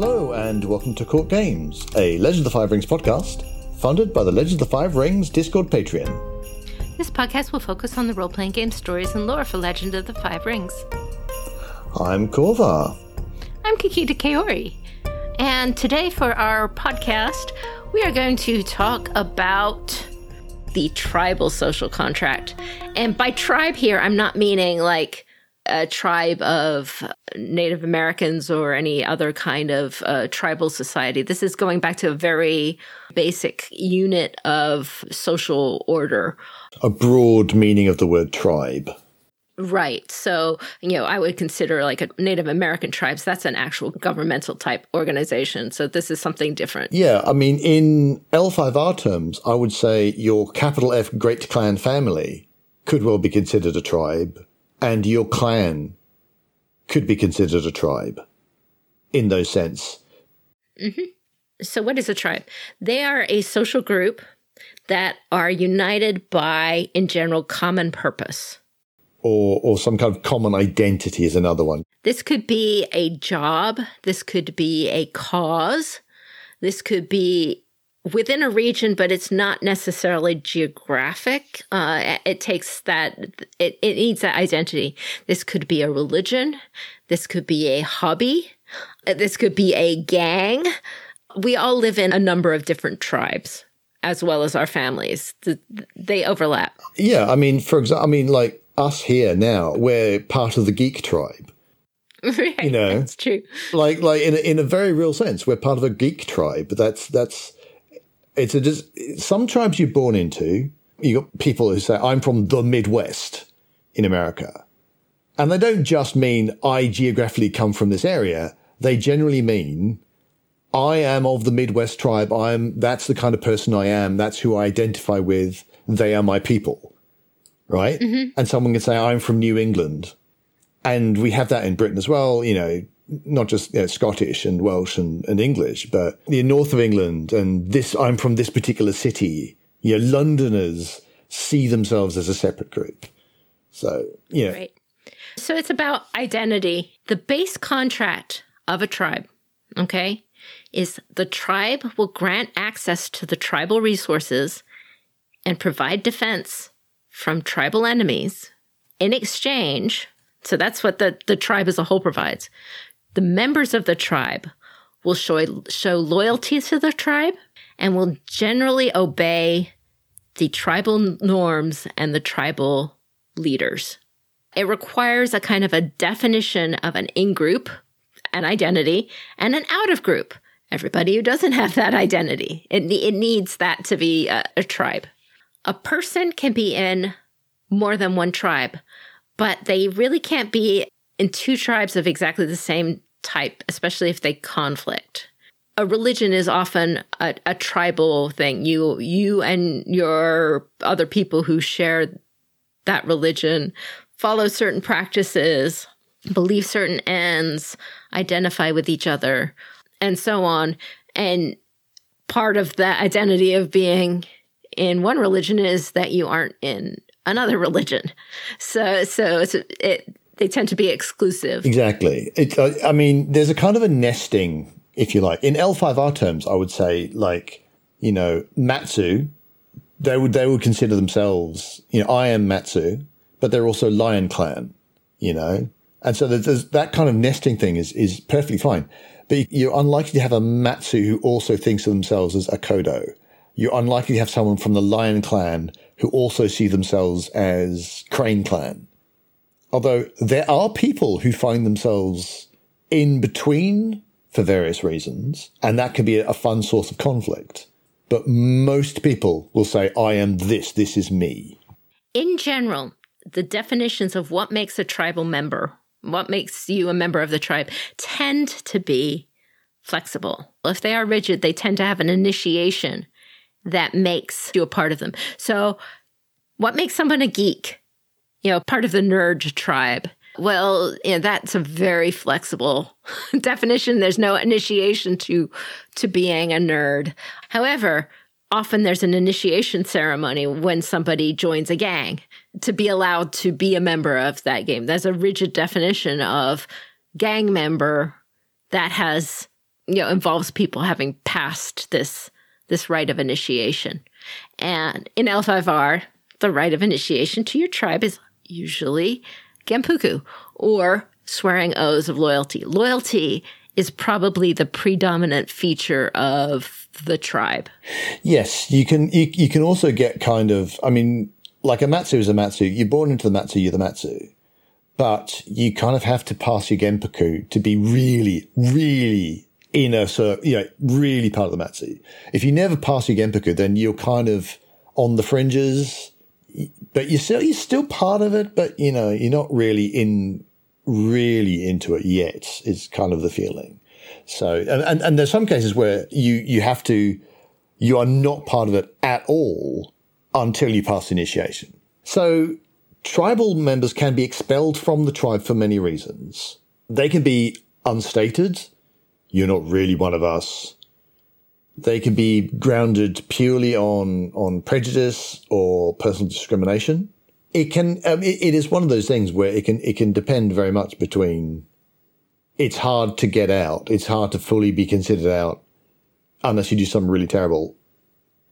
Hello, and welcome to Court Games, a Legend of the Five Rings podcast, funded by the Legend of the Five Rings Discord Patreon. This podcast will focus on the role playing game stories and lore for Legend of the Five Rings. I'm Korva. I'm Kakita Kaori. And today, for our podcast, we are going to talk about the tribal social contract. And by tribe here, I'm not meaning like a tribe of Native Americans or any other kind of uh, tribal society. This is going back to a very basic unit of social order. A broad meaning of the word tribe. Right. So, you know, I would consider like a Native American tribes, that's an actual governmental type organization. So this is something different. Yeah. I mean, in L5R terms, I would say your capital F great clan family could well be considered a tribe and your clan could be considered a tribe in those sense. Mm-hmm. So, what is a tribe? They are a social group that are united by, in general, common purpose. Or, or some kind of common identity is another one. This could be a job. This could be a cause. This could be within a region, but it's not necessarily geographic. Uh, it takes that, it, it needs that identity. This could be a religion. This could be a hobby. This could be a gang. We all live in a number of different tribes as well as our families. They overlap. Yeah. I mean, for example, I mean, like us here now, we're part of the geek tribe. Right, you know, that's true. Like, like in a, in a very real sense, we're part of a geek tribe. That's that's it's a just some tribes you're born into. You got people who say, "I'm from the Midwest in America," and they don't just mean I geographically come from this area. They generally mean I am of the Midwest tribe. I am. That's the kind of person I am. That's who I identify with. They are my people, right? Mm-hmm. And someone can say, "I'm from New England," and we have that in Britain as well. You know, not just you know, Scottish and Welsh and, and English, but the north of England and this, I'm from this particular city. You know, Londoners see themselves as a separate group. So, yeah. Right. So it's about identity. The base contract of a tribe, okay, is the tribe will grant access to the tribal resources and provide defense from tribal enemies in exchange. So that's what the, the tribe as a whole provides the members of the tribe will show, show loyalty to the tribe and will generally obey the tribal norms and the tribal leaders. It requires a kind of a definition of an in group, an identity, and an out of group. Everybody who doesn't have that identity, it, it needs that to be a, a tribe. A person can be in more than one tribe, but they really can't be in two tribes of exactly the same type, especially if they conflict. A religion is often a, a tribal thing. You you and your other people who share that religion follow certain practices, believe certain ends, identify with each other, and so on. And part of the identity of being in one religion is that you aren't in another religion. So so it's it they tend to be exclusive. Exactly. Uh, I mean, there's a kind of a nesting, if you like. In L5R terms, I would say, like, you know, Matsu, they would they would consider themselves, you know, I am Matsu, but they're also Lion Clan, you know, and so there's, there's that kind of nesting thing is is perfectly fine. But you're unlikely to have a Matsu who also thinks of themselves as Akodo. You're unlikely to have someone from the Lion Clan who also see themselves as Crane Clan Although there are people who find themselves in between for various reasons, and that can be a fun source of conflict. But most people will say, I am this, this is me. In general, the definitions of what makes a tribal member, what makes you a member of the tribe, tend to be flexible. If they are rigid, they tend to have an initiation that makes you a part of them. So, what makes someone a geek? You know, part of the nerd tribe. Well, you know, that's a very flexible definition. There's no initiation to to being a nerd. However, often there's an initiation ceremony when somebody joins a gang to be allowed to be a member of that game. There's a rigid definition of gang member that has you know involves people having passed this this rite of initiation. And in L5R, the rite of initiation to your tribe is usually Genpuku or swearing oaths of loyalty. Loyalty is probably the predominant feature of the tribe. Yes, you can you, you can also get kind of I mean like a matsu is a matsu. You're born into the matsu, you're the matsu. But you kind of have to pass your genpuku to be really, really in a so you know really part of the matsu. If you never pass your genpuku, then you're kind of on the fringes, but you're still you're still part of it. But you know you're not really in really into it yet. Is kind of the feeling. So and, and and there's some cases where you you have to you are not part of it at all until you pass initiation. So tribal members can be expelled from the tribe for many reasons. They can be unstated you're not really one of us. They can be grounded purely on, on prejudice or personal discrimination. It can, um, it, it is one of those things where it can, it can depend very much between it's hard to get out. It's hard to fully be considered out unless you do something really terrible.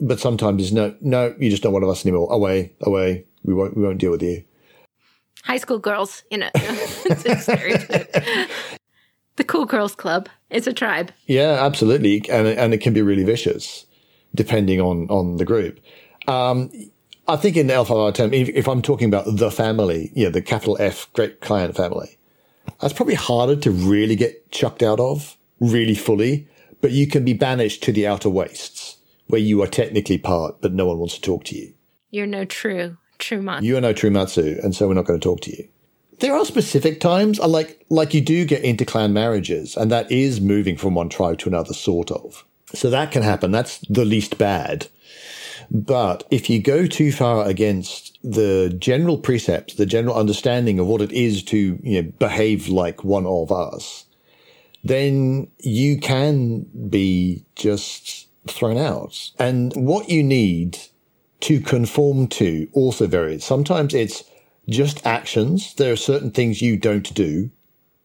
But sometimes it's no, no, you're just not one of us anymore. Away, away. We won't, we won't deal with you. High school girls, you know. The Cool Girls Club. It's a tribe. Yeah, absolutely, and and it can be really vicious, depending on on the group. Um, I think in the L5R term, if, if, I'm talking about the family, you know, the capital F great clan family, that's probably harder to really get chucked out of really fully. But you can be banished to the outer wastes where you are technically part, but no one wants to talk to you. You're no true true matsu. You are no true matsu, and so we're not going to talk to you. There are specific times, like like you do get interclan marriages, and that is moving from one tribe to another, sort of. So that can happen. That's the least bad. But if you go too far against the general precepts, the general understanding of what it is to you know, behave like one of us, then you can be just thrown out. And what you need to conform to also varies. Sometimes it's just actions. There are certain things you don't do,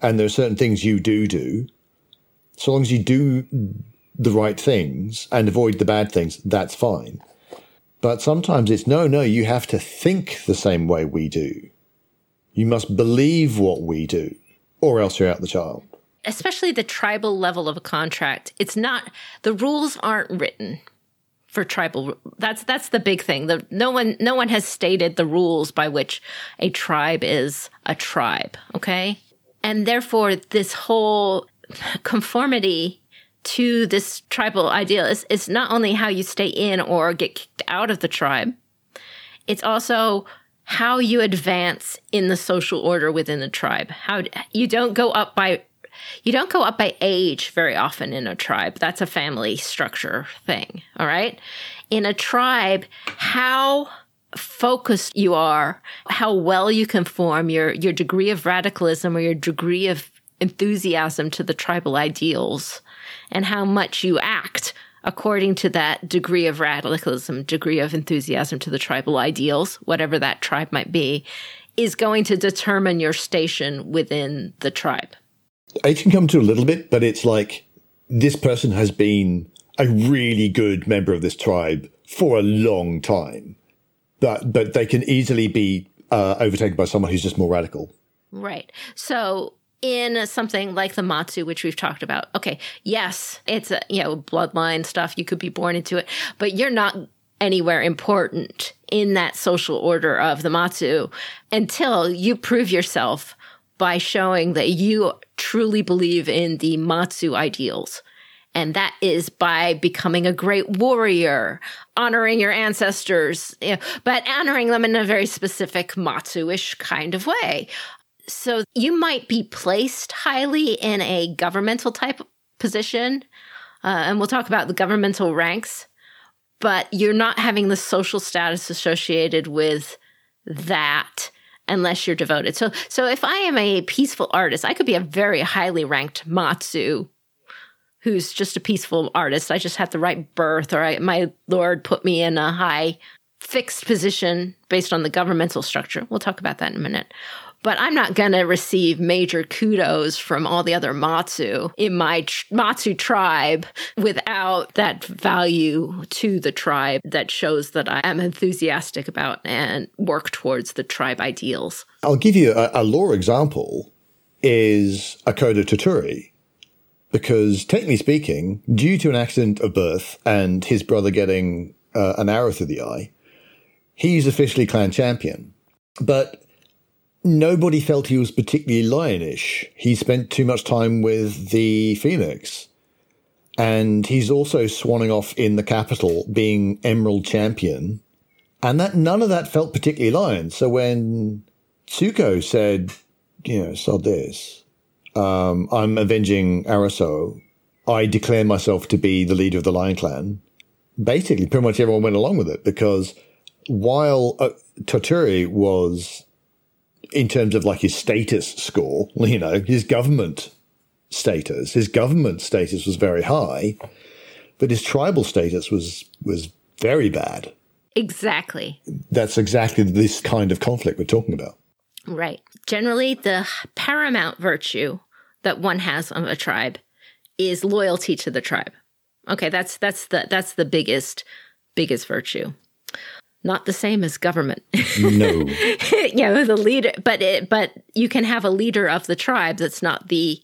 and there are certain things you do do. So long as you do the right things and avoid the bad things, that's fine. But sometimes it's no, no, you have to think the same way we do. You must believe what we do, or else you're out the child. Especially the tribal level of a contract. It's not, the rules aren't written for tribal that's that's the big thing. The no one no one has stated the rules by which a tribe is a tribe okay? And therefore this whole conformity to this tribal ideal is, is not only how you stay in or get kicked out of the tribe it's also how you advance in the social order within the tribe. How you don't go up by you don't go up by age very often in a tribe. That's a family structure thing. All right. In a tribe, how focused you are, how well you conform, your your degree of radicalism or your degree of enthusiasm to the tribal ideals, and how much you act according to that degree of radicalism, degree of enthusiasm to the tribal ideals, whatever that tribe might be, is going to determine your station within the tribe. Age can come to a little bit, but it's like this person has been a really good member of this tribe for a long time, but but they can easily be uh, overtaken by someone who's just more radical. Right. So in something like the matsu which we've talked about okay yes it's a you know bloodline stuff you could be born into it but you're not anywhere important in that social order of the matsu until you prove yourself by showing that you truly believe in the Matsu ideals. And that is by becoming a great warrior, honoring your ancestors, you know, but honoring them in a very specific Matsu-ish kind of way. So you might be placed highly in a governmental type position, uh, and we'll talk about the governmental ranks, but you're not having the social status associated with that unless you're devoted. So so if I am a peaceful artist, I could be a very highly ranked matsu who's just a peaceful artist. I just had the right birth or I, my lord put me in a high fixed position based on the governmental structure. We'll talk about that in a minute. but I'm not going to receive major kudos from all the other Matsu in my tr- Matsu tribe without that value to the tribe that shows that I am enthusiastic about and work towards the tribe ideals. I'll give you a, a lore example is Akodo Toturi. Because technically speaking, due to an accident of birth and his brother getting uh, an arrow through the eye, he's officially clan champion. But nobody felt he was particularly lionish. He spent too much time with the Phoenix. And he's also swanning off in the capital being Emerald Champion. And that none of that felt particularly lion. So when Tsuko said, you know, so this, um, I'm avenging Arasou, I declare myself to be the leader of the Lion Clan. Basically, pretty much everyone went along with it because while uh, Toturi was in terms of like his status score, you know, his government status, his government status was very high, but his tribal status was was very bad. Exactly. That's exactly this kind of conflict we're talking about. Right. Generally, the paramount virtue that one has of a tribe is loyalty to the tribe. Okay, that's that's the that's the biggest biggest virtue not the same as government. No. you know, the leader, but it, but you can have a leader of the tribe that's not the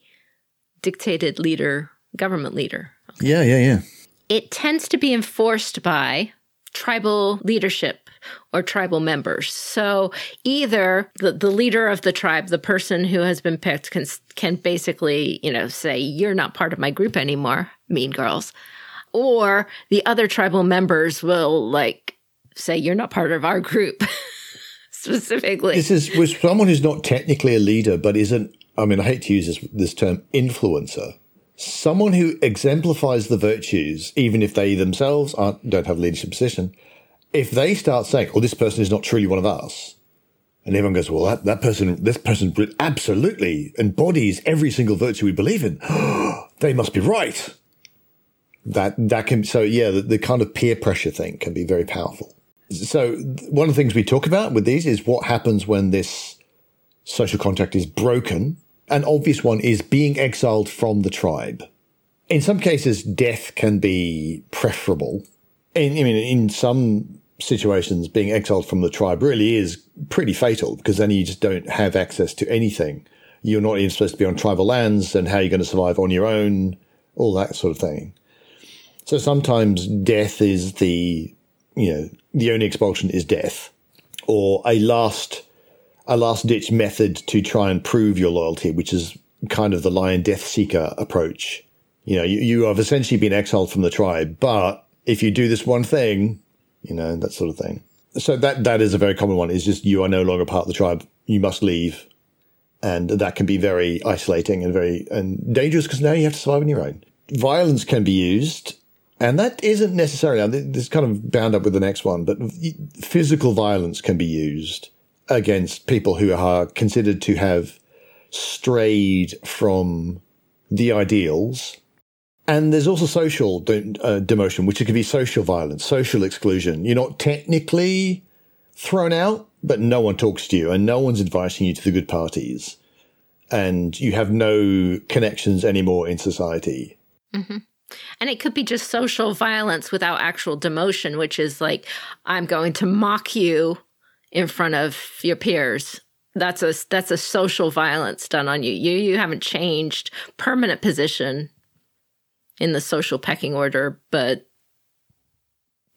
dictated leader, government leader. Okay. Yeah, yeah, yeah. It tends to be enforced by tribal leadership or tribal members. So either the, the leader of the tribe, the person who has been picked, can can basically, you know, say, You're not part of my group anymore, mean girls. Or the other tribal members will like say you're not part of our group specifically. This is with someone who's not technically a leader, but isn't. I mean, I hate to use this this term, influencer. Someone who exemplifies the virtues, even if they themselves aren't don't have a leadership position. If they start saying, "Oh, this person is not truly one of us," and everyone goes, "Well, that, that person, this person absolutely embodies every single virtue we believe in," they must be right. That that can so yeah, the, the kind of peer pressure thing can be very powerful. So one of the things we talk about with these is what happens when this social contract is broken. An obvious one is being exiled from the tribe. In some cases, death can be preferable. In, I mean, in some situations, being exiled from the tribe really is pretty fatal because then you just don't have access to anything. You're not even supposed to be on tribal lands and how you're going to survive on your own, all that sort of thing. So sometimes death is the you know, the only expulsion is death, or a last a last ditch method to try and prove your loyalty, which is kind of the lion death seeker approach. You know, you, you have essentially been exiled from the tribe, but if you do this one thing, you know, that sort of thing. So that that is a very common one. Is just you are no longer part of the tribe. You must leave, and that can be very isolating and very and dangerous because now you have to survive on your own. Violence can be used and that isn't necessarily, this is kind of bound up with the next one, but physical violence can be used against people who are considered to have strayed from the ideals. And there's also social de- uh, demotion, which could be social violence, social exclusion. You're not technically thrown out, but no one talks to you and no one's inviting you to the good parties. And you have no connections anymore in society. Mm-hmm. And it could be just social violence without actual demotion, which is like, I'm going to mock you in front of your peers. That's a that's a social violence done on you. You you haven't changed permanent position in the social pecking order, but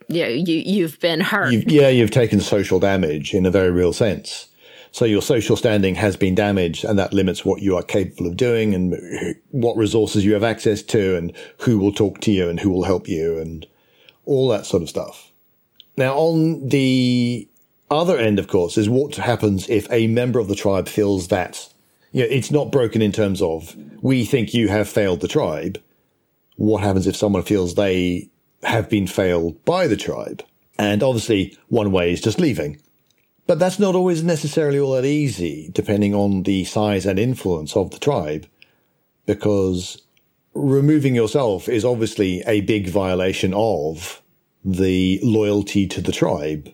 yeah, you you've been hurt. You've, yeah, you've taken social damage in a very real sense. So your social standing has been damaged and that limits what you are capable of doing and what resources you have access to and who will talk to you and who will help you and all that sort of stuff. Now on the other end, of course, is what happens if a member of the tribe feels that you know, it's not broken in terms of we think you have failed the tribe. What happens if someone feels they have been failed by the tribe? And obviously, one way is just leaving. But that's not always necessarily all that easy, depending on the size and influence of the tribe, because removing yourself is obviously a big violation of the loyalty to the tribe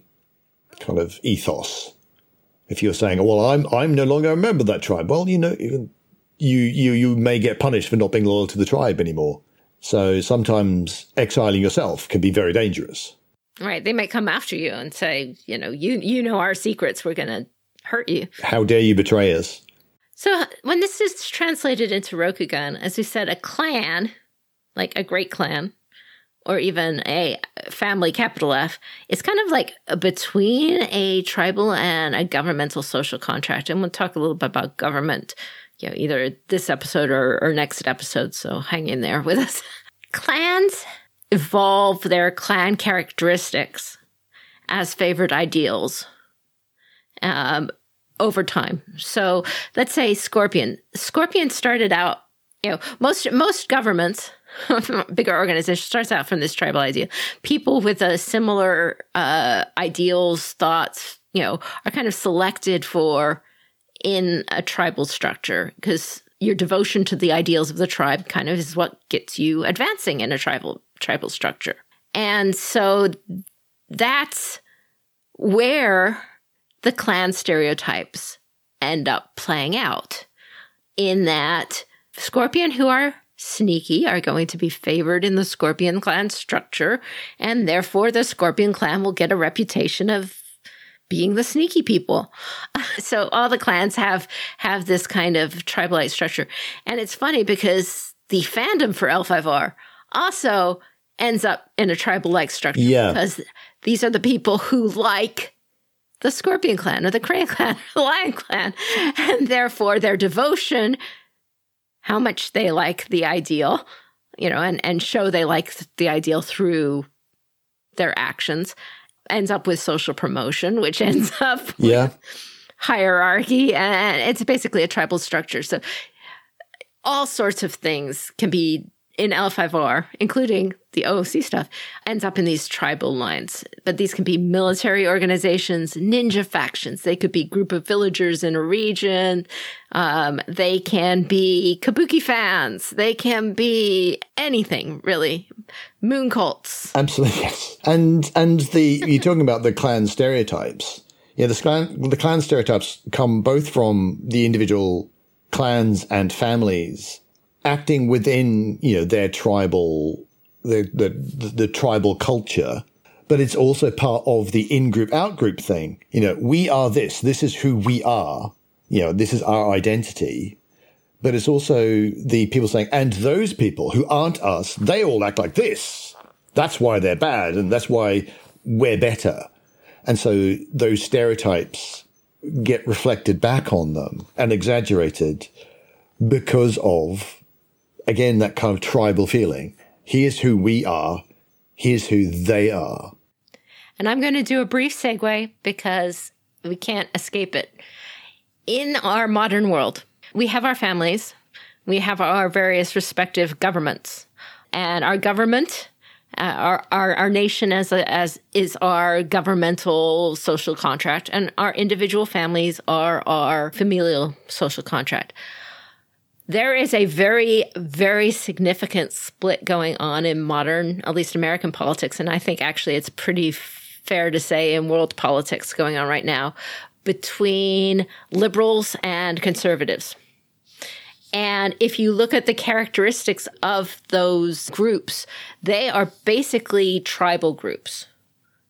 kind of ethos. If you're saying, "Well, I'm I'm no longer a member of that tribe," well, you know, you you you may get punished for not being loyal to the tribe anymore. So sometimes exiling yourself can be very dangerous. Right. They might come after you and say, you know, you you know our secrets. We're going to hurt you. How dare you betray us? So uh, when this is translated into Rokugan, as we said, a clan, like a great clan, or even a family capital F, is kind of like between a tribal and a governmental social contract. And we'll talk a little bit about government, you know, either this episode or, or next episode. So hang in there with us. Clans evolve their clan characteristics as favored ideals um, over time. So let's say Scorpion. Scorpion started out, you know, most most governments, bigger organizations, starts out from this tribal idea. People with a similar uh, ideals, thoughts, you know, are kind of selected for in a tribal structure because your devotion to the ideals of the tribe kind of is what gets you advancing in a tribal tribal structure. And so that's where the clan stereotypes end up playing out in that Scorpion, who are sneaky, are going to be favored in the Scorpion clan structure, and therefore the Scorpion clan will get a reputation of being the sneaky people. So all the clans have have this kind of tribalite structure. And it's funny because the fandom for L5R also ends up in a tribal like structure yeah. because these are the people who like the Scorpion clan or the Crane clan or the Lion clan. And therefore their devotion, how much they like the ideal, you know, and, and show they like the ideal through their actions ends up with social promotion, which ends up yeah. hierarchy. And it's basically a tribal structure. So all sorts of things can be in L5R, including the OOC stuff, ends up in these tribal lines. But these can be military organizations, ninja factions. They could be group of villagers in a region. Um, they can be kabuki fans. They can be anything really. Moon cults. Absolutely, yes. And and the you're talking about the clan stereotypes. Yeah, the clan the clan stereotypes come both from the individual clans and families acting within you know their tribal the the, the, tribal culture but it's also part of the in-group out-group thing. You know we are this. This is who we are. You know this is our identity. But it's also the people saying and those people who aren't us they all act like this. That's why they're bad and that's why we're better. And so those stereotypes get reflected back on them and exaggerated because of again, that kind of tribal feeling. Here's who we are. Here's who they are. And I'm going to do a brief segue because we can't escape it. In our modern world, we have our families, we have our various respective governments, and our government, uh, our, our our nation as a, as is our governmental social contract, and our individual families are our familial social contract. There is a very, very significant split going on in modern, at least American politics. And I think actually it's pretty fair to say in world politics going on right now between liberals and conservatives. And if you look at the characteristics of those groups, they are basically tribal groups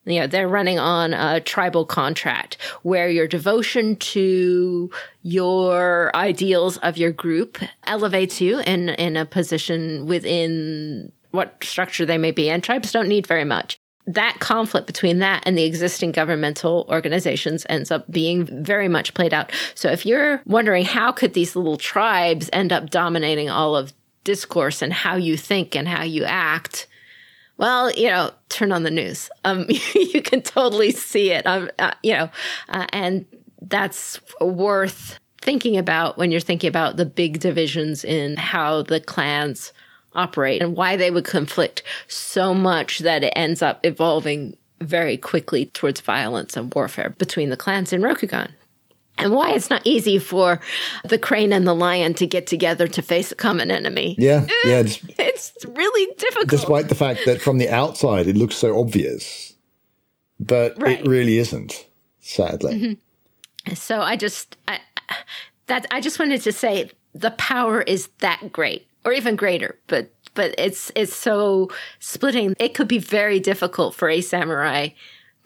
you know they're running on a tribal contract where your devotion to your ideals of your group elevates you in in a position within what structure they may be and tribes don't need very much. That conflict between that and the existing governmental organizations ends up being very much played out. So if you're wondering how could these little tribes end up dominating all of discourse and how you think and how you act well, you know, turn on the news. Um, you can totally see it. Um, uh, you know, uh, and that's worth thinking about when you're thinking about the big divisions in how the clans operate and why they would conflict so much that it ends up evolving very quickly towards violence and warfare between the clans in Rokugan and why it's not easy for the crane and the lion to get together to face a common enemy. Yeah, yeah. It's, it's really difficult. Despite the fact that from the outside it looks so obvious, but right. it really isn't, sadly. Mm-hmm. So I just I, that I just wanted to say the power is that great, or even greater, but but it's it's so splitting. It could be very difficult for a samurai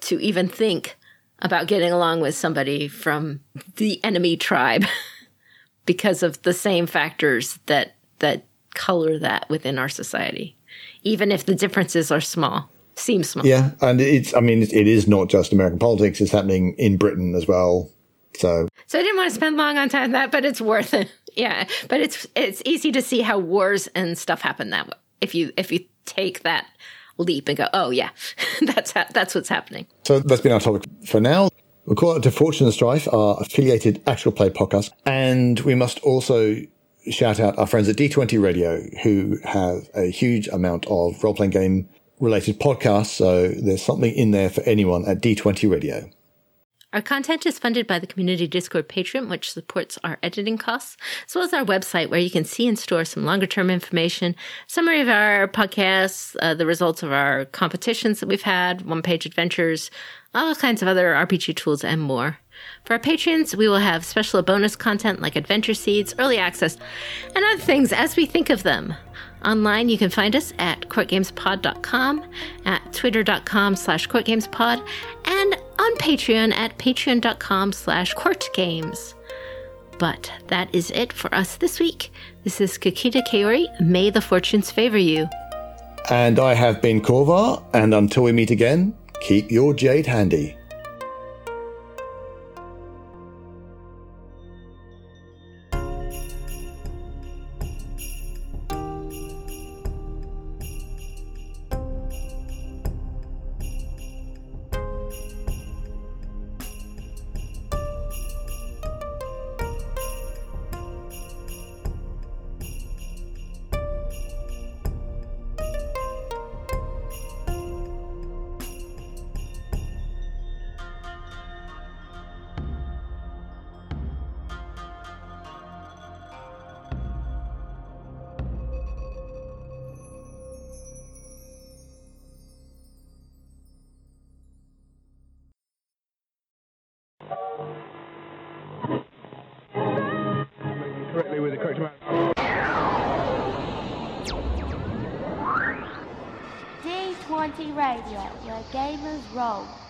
to even think about getting along with somebody from the enemy tribe because of the same factors that that color that within our society, even if the differences are small. Seem small. Yeah, and it's I mean it is not just American politics; it's happening in Britain as well. So, so I didn't want to spend long on time that, but it's worth it. Yeah, but it's it's easy to see how wars and stuff happen that way. If you if you take that leap and go, oh yeah, that's ha- that's what's happening. So that's been our topic for now. We'll call it to Fortune and Strife, our affiliated actual play podcast, and we must also shout out our friends at D20 Radio who have a huge amount of role playing game related podcasts. So there's something in there for anyone at D20 Radio. Our content is funded by the Community Discord Patreon, which supports our editing costs, as well as our website, where you can see and store some longer term information, summary of our podcasts, uh, the results of our competitions that we've had, one page adventures, all kinds of other RPG tools, and more. For our patrons, we will have special bonus content like adventure seeds, early access, and other things as we think of them. Online, you can find us at courtgamespod.com, at twitter.com slash courtgamespod, and on Patreon at patreon.com slash courtgames. But that is it for us this week. This is Kakita Kaori. May the fortunes favor you. And I have been Korvar, and until we meet again, keep your jade handy. Gamers roll.